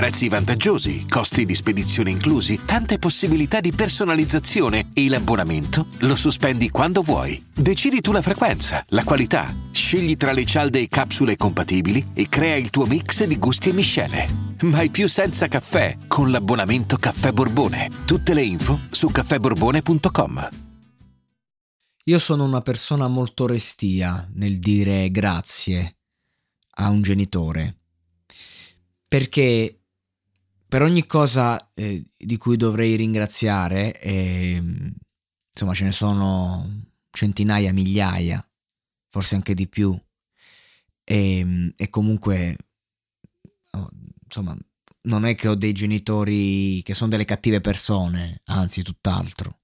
Prezzi vantaggiosi, costi di spedizione inclusi, tante possibilità di personalizzazione e l'abbonamento lo sospendi quando vuoi. Decidi tu la frequenza, la qualità, scegli tra le cialde e capsule compatibili e crea il tuo mix di gusti e miscele. Mai più senza caffè con l'abbonamento Caffè Borbone. Tutte le info su caffèborbone.com. Io sono una persona molto restia nel dire grazie a un genitore, perché per ogni cosa eh, di cui dovrei ringraziare, eh, insomma ce ne sono centinaia, migliaia, forse anche di più, e, e comunque, oh, insomma, non è che ho dei genitori che sono delle cattive persone, anzi tutt'altro.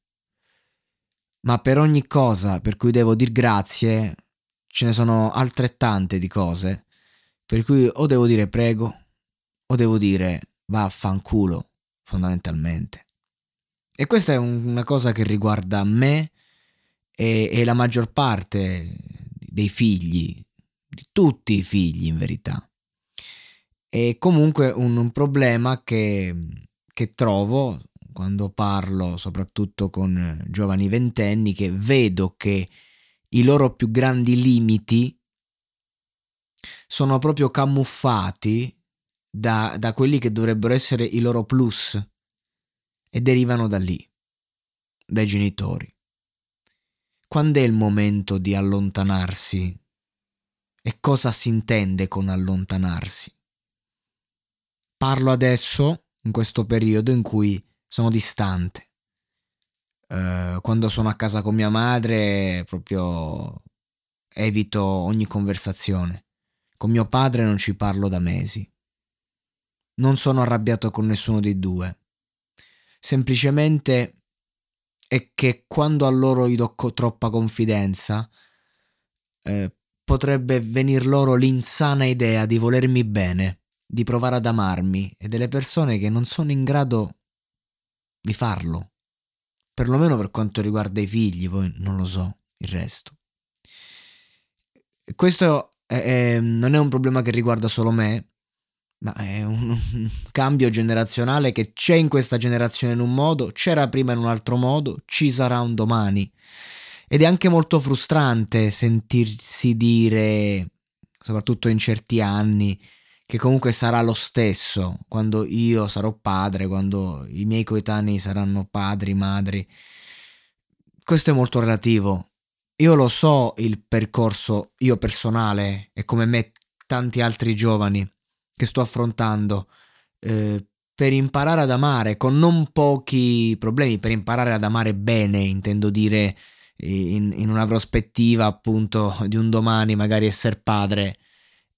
Ma per ogni cosa per cui devo dir grazie ce ne sono altrettante di cose per cui o devo dire prego o devo dire vaffanculo fondamentalmente. E questa è una cosa che riguarda me e, e la maggior parte dei figli, di tutti i figli in verità. E comunque un, un problema che, che trovo quando parlo soprattutto con giovani ventenni che vedo che i loro più grandi limiti sono proprio camuffati da, da quelli che dovrebbero essere i loro plus e derivano da lì, dai genitori. Quando è il momento di allontanarsi? E cosa si intende con allontanarsi? Parlo adesso, in questo periodo in cui sono distante. Uh, quando sono a casa con mia madre proprio evito ogni conversazione. Con mio padre non ci parlo da mesi. Non sono arrabbiato con nessuno dei due. Semplicemente è che quando a loro gli do troppa confidenza, eh, potrebbe venir loro l'insana idea di volermi bene, di provare ad amarmi e delle persone che non sono in grado di farlo. Perlomeno per quanto riguarda i figli, poi non lo so il resto. Questo è, non è un problema che riguarda solo me, ma è un, un, cambio generazionale che c'è in questa generazione in un modo, c'era prima in un altro modo, ci sarà un domani. Ed è anche molto frustrante sentirsi dire, soprattutto in certi anni, che comunque sarà lo stesso quando io sarò padre, quando i miei coetanei saranno padri, madri. Questo è molto relativo. Io lo so il percorso io personale e come me tanti altri giovani che sto affrontando eh, per imparare ad amare con non pochi problemi, per imparare ad amare bene, intendo dire in, in una prospettiva appunto di un domani magari essere padre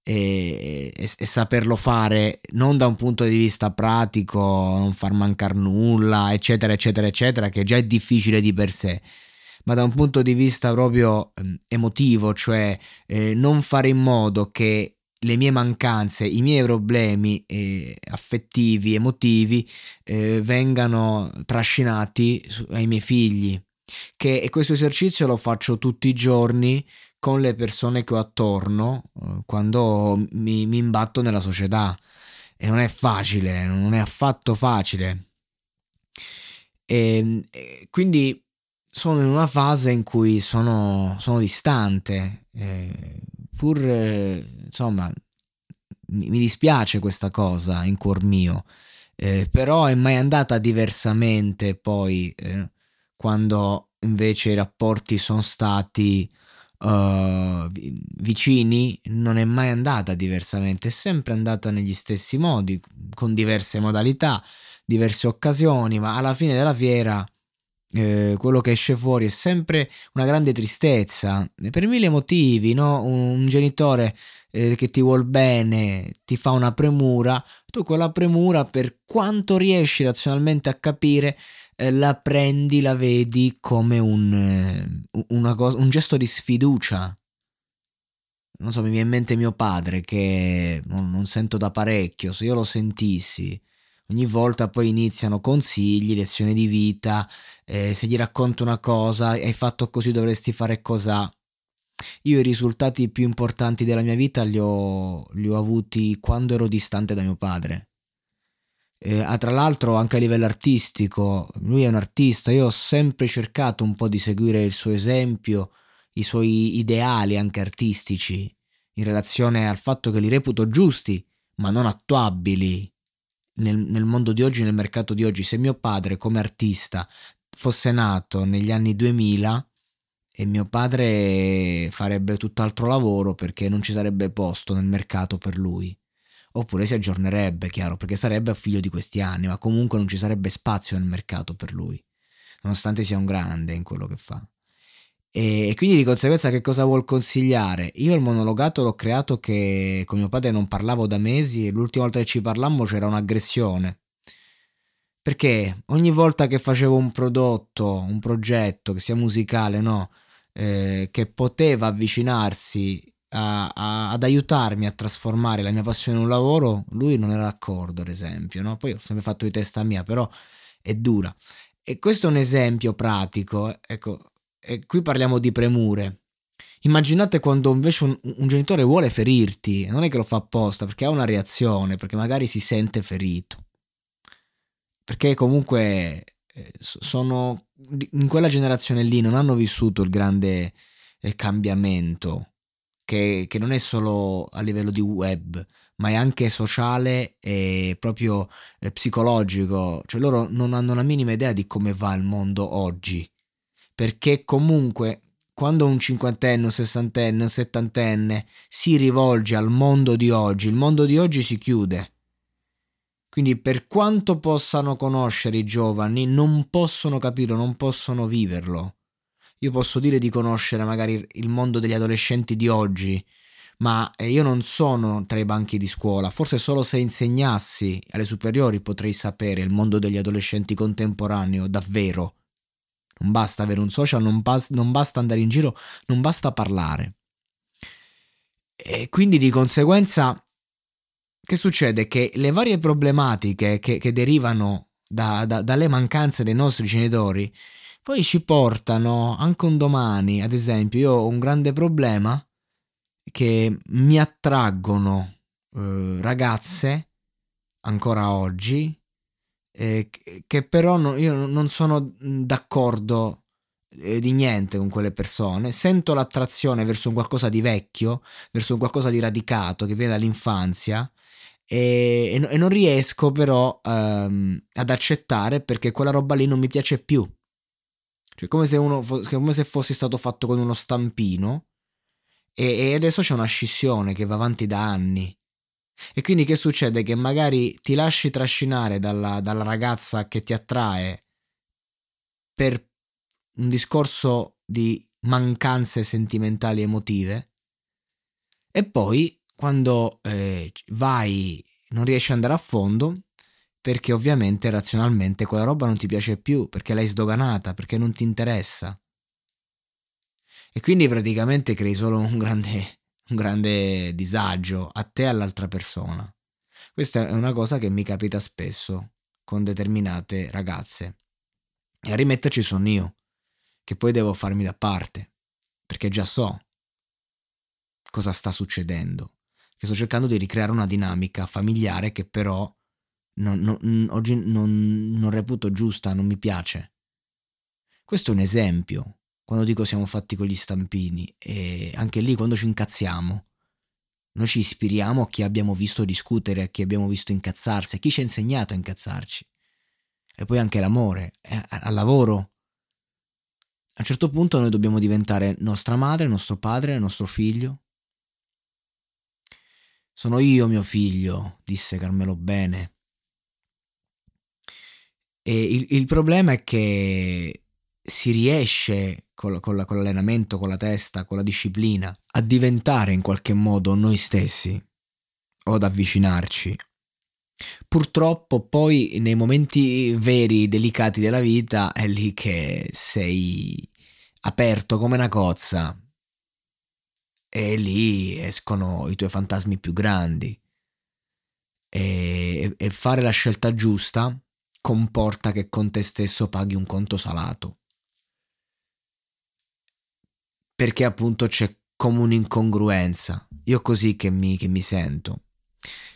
e, e, e, saperlo fare non da un punto di vista pratico, non far mancare nulla, eccetera, eccetera, eccetera, che già è difficile di per sé, ma da un punto di vista proprio eh, emotivo, cioè eh, non fare in modo che le mie mancanze, i miei problemi eh, affettivi, emotivi eh, vengano trascinati su, ai miei figli. Che, e questo esercizio lo faccio tutti i giorni con le persone che ho attorno eh, quando mi, mi imbatto nella società e non è facile, non è affatto facile. E, e quindi sono in una fase in cui sono, sono distante, eh, pur eh, insomma mi, dispiace questa cosa in cuor mio, eh, però è mai andata diversamente poi eh, quando invece i rapporti sono stati uh, vicini non è mai andata diversamente, è sempre andata negli stessi modi, con diverse modalità, diverse occasioni, ma alla fine della fiera eh, quello che esce fuori è sempre una grande tristezza, per mille motivi, no? un, un genitore eh, che ti vuol bene, ti fa una premura, tu quella premura, per quanto riesci razionalmente a capire, eh, la prendi, la vedi come un, eh, cosa, un gesto di sfiducia. Non so, mi viene in mente mio padre che non, non sento da parecchio, se io lo sentissi, ogni volta poi iniziano consigli, lezioni di vita, eh, se gli racconto una cosa, hai fatto così, dovresti fare cos'ha. Io i risultati più importanti della mia vita li ho, li ho avuti quando ero distante da mio padre. Eh, tra l'altro anche a livello artistico, lui è un artista, io ho sempre cercato un po' di seguire il suo esempio, i suoi ideali anche artistici, in relazione al fatto che li reputo giusti, ma non attuabili nel, nel mondo di oggi, nel mercato di oggi. Se mio padre come artista fosse nato negli anni 2000, e mio padre farebbe tutt'altro lavoro perché non ci sarebbe posto nel mercato per lui. Oppure si aggiornerebbe, chiaro, perché sarebbe figlio di questi anni, ma comunque non ci sarebbe spazio nel mercato per lui, nonostante sia un grande in quello che fa. E, quindi di conseguenza che cosa vuol consigliare? Io il monologato l'ho creato che con mio padre non parlavo da mesi e l'ultima volta che ci parlammo c'era un'aggressione perché ogni volta che facevo un prodotto, un progetto, che sia musicale, no, eh, che poteva avvicinarsi a, a, ad aiutarmi a trasformare la mia passione in un lavoro, lui non era d'accordo, ad esempio. No? Poi ho sempre fatto di testa mia, però è dura. E questo è un esempio pratico. Ecco, e qui parliamo di premure. Immaginate quando invece un, un, genitore vuole ferirti, non è che lo fa apposta, perché ha una reazione, perché magari si sente ferito. Perché comunque eh, sono in quella generazione lì non hanno vissuto il grande eh, cambiamento che, che, non è solo a livello di web ma è anche sociale e proprio eh, psicologico. Cioè loro non hanno la minima idea di come va il mondo oggi. Perché comunque quando un cinquantenne, un sessantenne, un settantenne si rivolge al mondo di oggi il mondo di oggi si chiude quindi per quanto possano conoscere i giovani, non possono capirlo, non possono viverlo. Io posso dire di conoscere magari il mondo degli adolescenti di oggi, ma eh, io non sono tra i banchi di scuola, forse solo se insegnassi alle superiori potrei sapere il mondo degli adolescenti contemporaneo davvero. Non basta avere un social, non, bas- non basta andare in giro, non basta parlare. E quindi di conseguenza che succede? Che le varie problematiche che, che derivano da, da, dalle mancanze dei nostri genitori poi ci portano anche un domani, ad esempio, io ho un grande problema che mi attraggono eh, ragazze ancora oggi eh, che però no, io non sono d'accordo eh, di niente con quelle persone, sento l'attrazione verso un qualcosa di vecchio, verso un qualcosa di radicato che viene dall'infanzia e, e, non riesco però um, ad accettare perché quella roba lì non mi piace più. Cioè, come se, uno, come se fosse stato fatto con uno stampino e, e adesso c'è una scissione che va avanti da anni. E quindi che succede? Che magari ti lasci trascinare dalla, dalla ragazza che ti attrae per un discorso di mancanze sentimentali emotive e poi quando eh, vai, non riesci ad andare a fondo, perché ovviamente razionalmente quella roba non ti piace più, perché l'hai sdoganata, perché non ti interessa. E quindi praticamente crei solo un grande, un grande disagio a te e all'altra persona. Questa è una cosa che mi capita spesso con determinate ragazze. E a rimetterci sono io, che poi devo farmi da parte, perché già so cosa sta succedendo che sto cercando di ricreare una dinamica familiare che però non, non, oggi non, non reputo giusta, non mi piace. Questo è un esempio, quando dico siamo fatti con gli stampini, e anche lì quando ci incazziamo, noi ci ispiriamo a chi abbiamo visto discutere, a chi abbiamo visto incazzarsi, a chi ci ha insegnato a incazzarci. E poi anche l'amore, eh, al lavoro. A un certo punto noi dobbiamo diventare nostra madre, nostro padre, nostro figlio, sono io mio figlio, disse Carmelo Bene. E il, il problema è che si riesce con, con, con, l'allenamento, con la testa, con la disciplina, a diventare in qualche modo noi stessi o ad avvicinarci. Purtroppo poi nei momenti veri, delicati della vita, è lì che sei aperto come una cozza e lì escono i tuoi fantasmi più grandi. E, e fare la scelta giusta comporta che con te stesso paghi un conto salato. Perché appunto c'è come un'incongruenza. Io così che mi, che mi sento.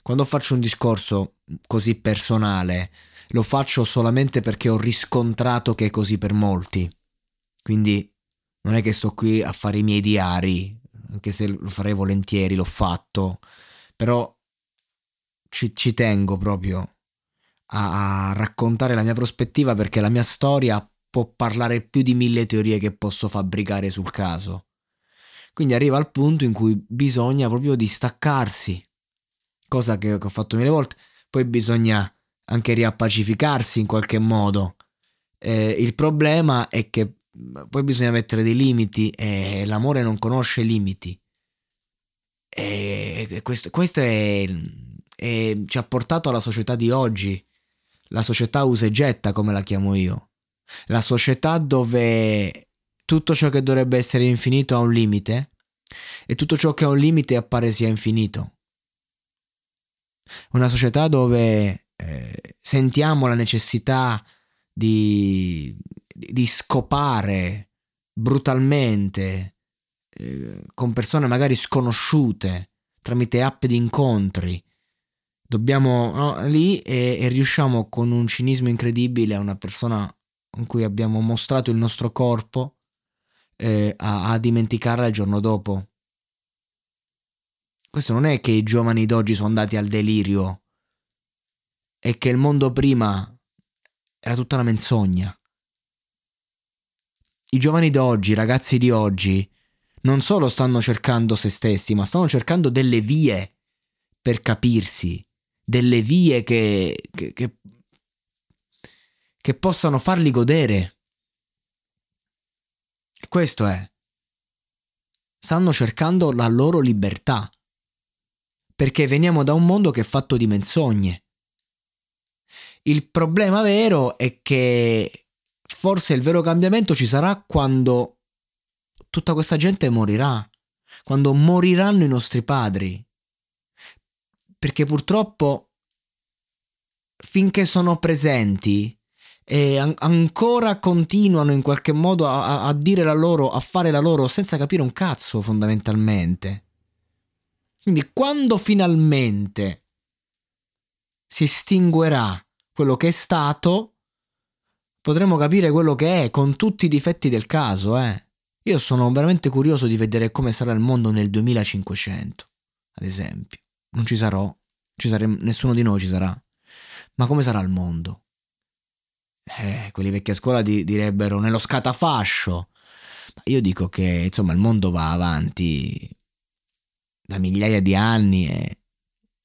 Quando faccio un discorso così personale, lo faccio solamente perché ho riscontrato che è così per molti. Quindi non è che sto qui a fare i miei diari, anche se lo farei volentieri, l'ho fatto, però ci, ci tengo proprio a, a raccontare la mia prospettiva perché la mia storia può parlare più di mille teorie che posso fabbricare sul caso. Quindi arriva al punto in cui bisogna proprio distaccarsi, cosa che, ho fatto mille volte, poi bisogna anche riappacificarsi in qualche modo. Eh, il problema è che poi bisogna mettere dei limiti e l'amore non conosce limiti. E questo, questo è, è, ci ha portato alla società di oggi, la società usa e getta come la chiamo io, la società dove tutto ciò che dovrebbe essere infinito ha un limite e tutto ciò che ha un limite appare sia infinito. Una società dove eh, sentiamo la necessità di, di scopare brutalmente eh, con persone magari sconosciute tramite app di incontri. Dobbiamo no, lì e, e riusciamo con un cinismo incredibile a una persona con cui abbiamo mostrato il nostro corpo eh, a, a dimenticarla il giorno dopo. Questo non è che i giovani d'oggi sono andati al delirio, è che il mondo prima era tutta una menzogna. I giovani d'oggi, i ragazzi di oggi, non solo stanno cercando se stessi, ma stanno cercando delle vie per capirsi, delle vie che, che, che, che possano farli godere. E questo è. Stanno cercando la loro libertà. Perché veniamo da un mondo che è fatto di menzogne. Il problema vero è che forse il vero cambiamento ci sarà quando tutta questa gente morirà, quando moriranno i nostri padri. Perché purtroppo finché sono presenti e an- ancora continuano in qualche modo a-, a dire la loro, a fare la loro senza capire un cazzo fondamentalmente. Quindi quando finalmente si estinguerà quello che è stato, potremo capire quello che è con tutti i difetti del caso, eh. Io sono veramente curioso di vedere come sarà il mondo nel 2500, ad esempio. Non ci sarò, ci sare... nessuno di noi ci sarà. Ma come sarà il mondo? Eh, quelli vecchi a scuola di- direbbero nello scatafascio. Io dico che insomma il mondo va avanti da migliaia di anni e,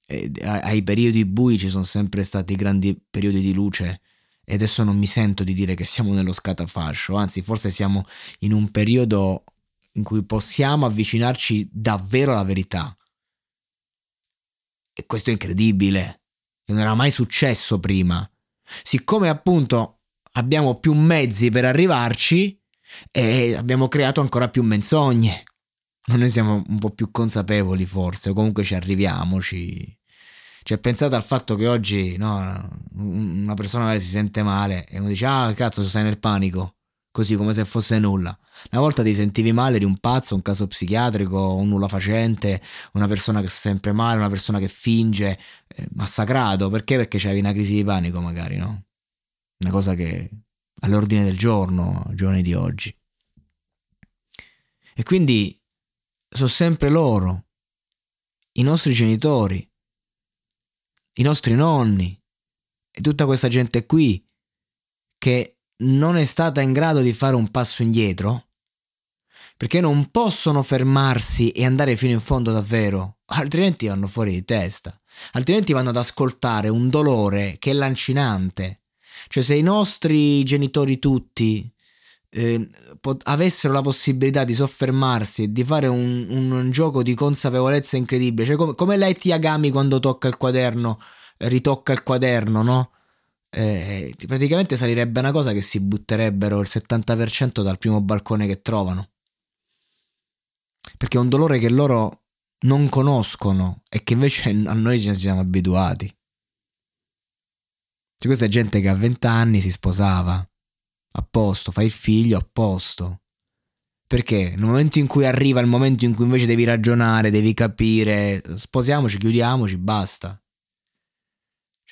e ai periodi bui ci sono sempre stati grandi periodi di luce e adesso non mi sento di dire che siamo nello scatafascio, anzi forse siamo in un periodo in cui possiamo avvicinarci davvero alla verità. E questo è incredibile, non era mai successo prima. Siccome appunto abbiamo più mezzi per arrivarci, e abbiamo creato ancora più menzogne. Ma noi siamo un po' più consapevoli forse, o comunque ci arriviamo, ci, cioè, pensate al fatto che oggi no, una persona magari si sente male e uno dice: Ah, cazzo, stai nel panico. Così come se fosse nulla. Una volta ti sentivi male, eri un pazzo, un caso psichiatrico, un nulla facente, una persona che sta sempre male, una persona che finge, eh, massacrato. Perché? Perché c'avevi una crisi di panico, magari, no? Una cosa che all'ordine del giorno, giorni di oggi. E quindi sono sempre loro, i nostri genitori, i nostri nonni e tutta questa gente qui che non è stata in grado di fare un passo indietro, perché non possono fermarsi e andare fino in fondo davvero, altrimenti vanno fuori di testa, altrimenti vanno ad ascoltare un dolore che è lancinante. Cioè se i nostri genitori tutti eh, pot- avessero la possibilità di soffermarsi e di fare un, un, un, gioco di consapevolezza incredibile, cioè come, come Light Yagami quando tocca il quaderno ritocca il quaderno, no? Eh, praticamente salirebbe una cosa che si butterebbero il 70% dal primo balcone che trovano. Perché è un dolore che loro non conoscono e che invece a noi ci siamo abituati. C'è questa gente che a 20 anni si sposava, a posto, fa il figlio a posto. Perché nel momento in cui arriva il momento in cui invece devi ragionare, devi capire, sposiamoci, chiudiamoci, basta.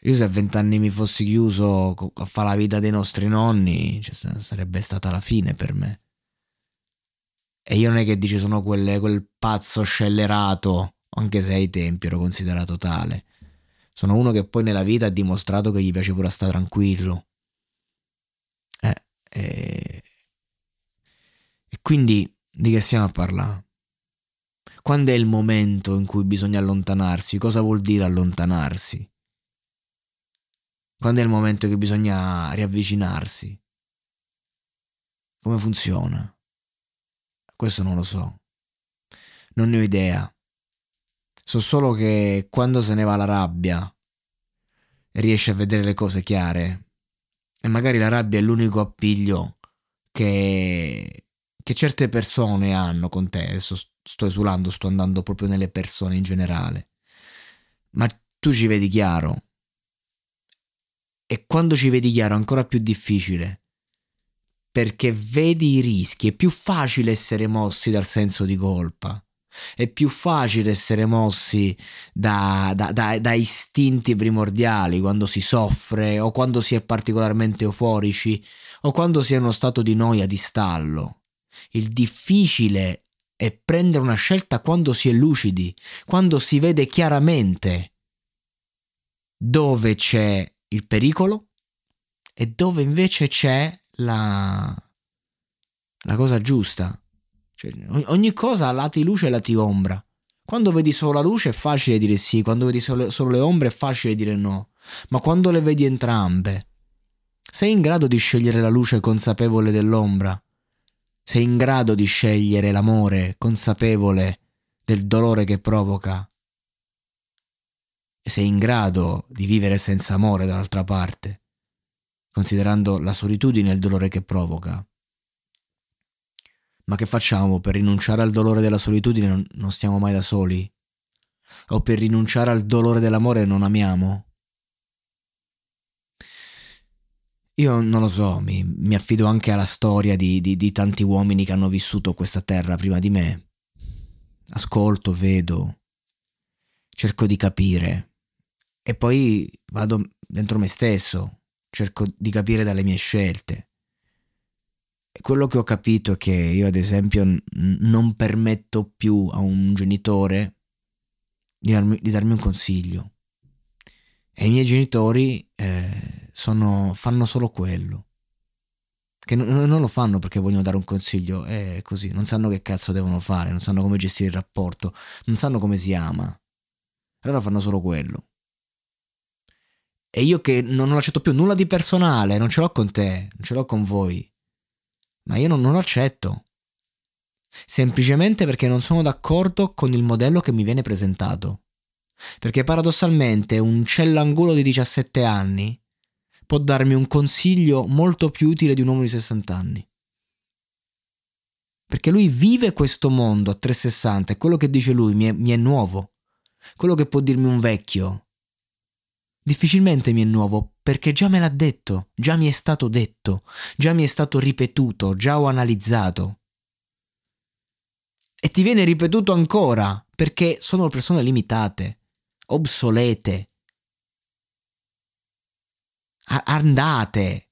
Io se a vent'anni mi fossi chiuso a fare la vita dei nostri nonni, cioè, sarebbe stata la fine per me. E io non è che dici sono quelle, quel pazzo scellerato, anche se ai tempi ero considerato tale. Sono uno che poi nella vita ha dimostrato che gli piace pure stare tranquillo. E... e quindi di che stiamo a parlare? Quando è il momento in cui bisogna allontanarsi? Cosa vuol dire allontanarsi? Quando è il momento che bisogna riavvicinarsi? Come funziona? Questo non lo so. Non ne ho idea. So solo che quando se ne va la rabbia riesci a vedere le cose chiare. E magari la rabbia è l'unico appiglio che, che certe persone hanno con te. Adesso sto esulando, sto andando proprio nelle persone in generale. Ma tu ci vedi chiaro. E quando ci vedi chiaro è ancora più difficile perché vedi i rischi, è più facile essere mossi dal senso di colpa, è più facile essere mossi da, da, da, da, istinti primordiali quando si soffre o quando si è particolarmente euforici o quando si è in uno stato di noia, di stallo. Il difficile è prendere una scelta quando si è lucidi, quando si vede chiaramente dove c'è il pericolo e dove invece c'è la, la cosa giusta. Cioè, ogni cosa ha lati luce e lati ombra. Quando vedi solo la luce è facile dire sì, quando vedi solo, solo le ombre è facile dire no, ma quando le vedi entrambe, sei in grado di scegliere la luce consapevole dell'ombra? Sei in grado di scegliere l'amore consapevole del dolore che provoca? E sei in grado di vivere senza amore dall'altra parte? considerando la solitudine e il dolore che provoca. Ma che facciamo? Per rinunciare al dolore della solitudine non, stiamo mai da soli? O per rinunciare al dolore dell'amore non amiamo? Io non lo so, mi, mi affido anche alla storia di, di, di tanti uomini che hanno vissuto questa terra prima di me. Ascolto, vedo, cerco di capire e poi vado dentro me stesso, cerco di capire dalle mie scelte. Quello che ho capito è che io, ad esempio, n- non permetto più a un genitore di darmi, di darmi un consiglio. E i miei genitori eh, sono, fanno solo quello. Che non, non, lo fanno perché vogliono dare un consiglio, è così, non sanno che cazzo devono fare, non sanno come gestire il rapporto, non sanno come si ama. Allora fanno solo quello. E io che non accetto più nulla di personale, non ce l'ho con te, non ce l'ho con voi. Ma io non, non accetto. Semplicemente perché non sono d'accordo con il modello che mi viene presentato. Perché paradossalmente un cellangolo di 17 anni può darmi un consiglio molto più utile di un uomo di 60 anni. Perché lui vive questo mondo a 360 e quello che dice lui mi è, mi è nuovo. Quello che può dirmi un vecchio difficilmente mi è nuovo perché già me l'ha detto, già mi è stato detto, già mi è stato ripetuto, già ho analizzato. E ti viene ripetuto ancora perché sono persone limitate, obsolete, andate.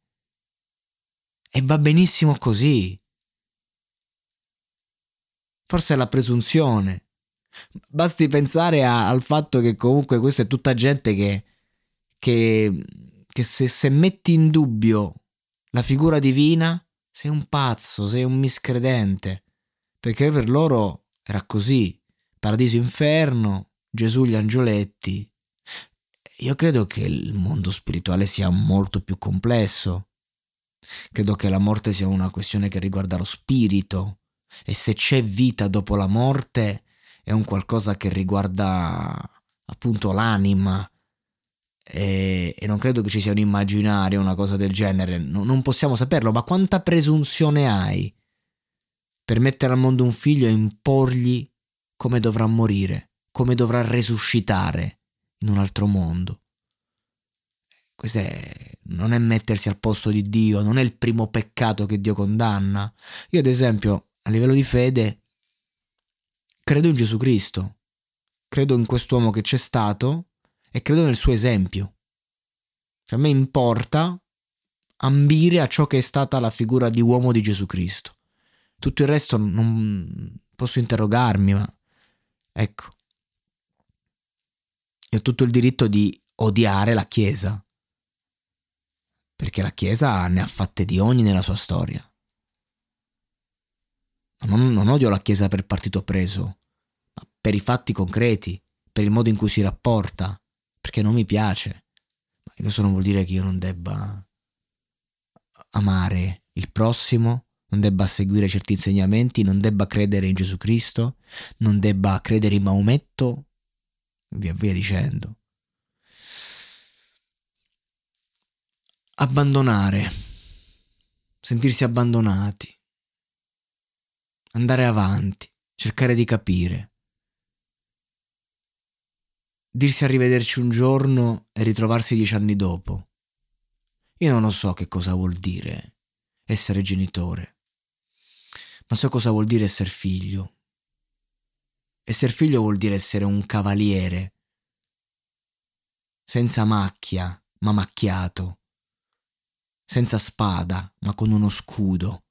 E va benissimo così. Forse è la presunzione. Basti pensare a, al fatto che comunque questa è tutta gente che che, che se, se metti in dubbio la figura divina, sei un pazzo, sei un miscredente, perché per loro era così, paradiso inferno, Gesù gli angioletti. Io credo che il mondo spirituale sia molto più complesso. Credo che la morte sia una questione che riguarda lo spirito e se c'è vita dopo la morte è un qualcosa che riguarda appunto l'anima e, e non credo che ci sia un immaginario, una cosa del genere, no, non possiamo saperlo, ma quanta presunzione hai per mettere al mondo un figlio e imporgli come dovrà morire, come dovrà resuscitare in un altro mondo? Questo è, non è mettersi al posto di Dio, non è il primo peccato che Dio condanna. Io ad esempio, a livello di fede, credo in Gesù Cristo, credo in quest'uomo che c'è stato e credo nel suo esempio. Cioè, a me importa ambire a ciò che è stata la figura di uomo di Gesù Cristo. Tutto il resto non posso interrogarmi, ma ecco. Io ho tutto il diritto di odiare la Chiesa, perché la Chiesa ne ha fatte di ogni nella sua storia. Non, non odio la Chiesa per partito preso, ma per i fatti concreti, per il modo in cui si rapporta, perché non mi piace. Ma questo non vuol dire che io non debba amare il prossimo, non debba seguire certi insegnamenti, non debba credere in Gesù Cristo, non debba credere in Maometto, via via dicendo. Abbandonare, sentirsi abbandonati, andare avanti, cercare di capire dirsi arrivederci un giorno e ritrovarsi dieci anni dopo. Io non lo so che cosa vuol dire essere genitore, ma so cosa vuol dire essere figlio. Esser figlio vuol dire essere un cavaliere, senza macchia, ma macchiato, senza spada, ma con uno scudo.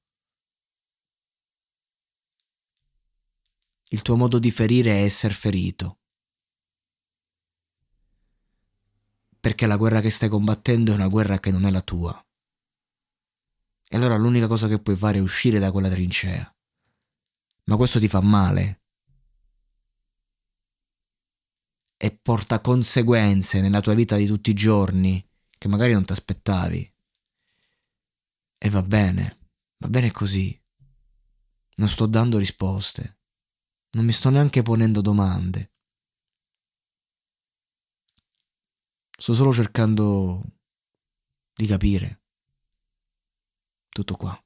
Il tuo modo di ferire è essere ferito perché la guerra che stai combattendo è una guerra che non è la tua. E allora l'unica cosa che puoi fare è uscire da quella trincea. Ma questo ti fa male. E porta conseguenze nella tua vita di tutti i giorni che magari non ti aspettavi. E va bene, va bene così. Non sto dando risposte. Non mi sto neanche ponendo domande. Sto solo cercando di capire. Tutto qua.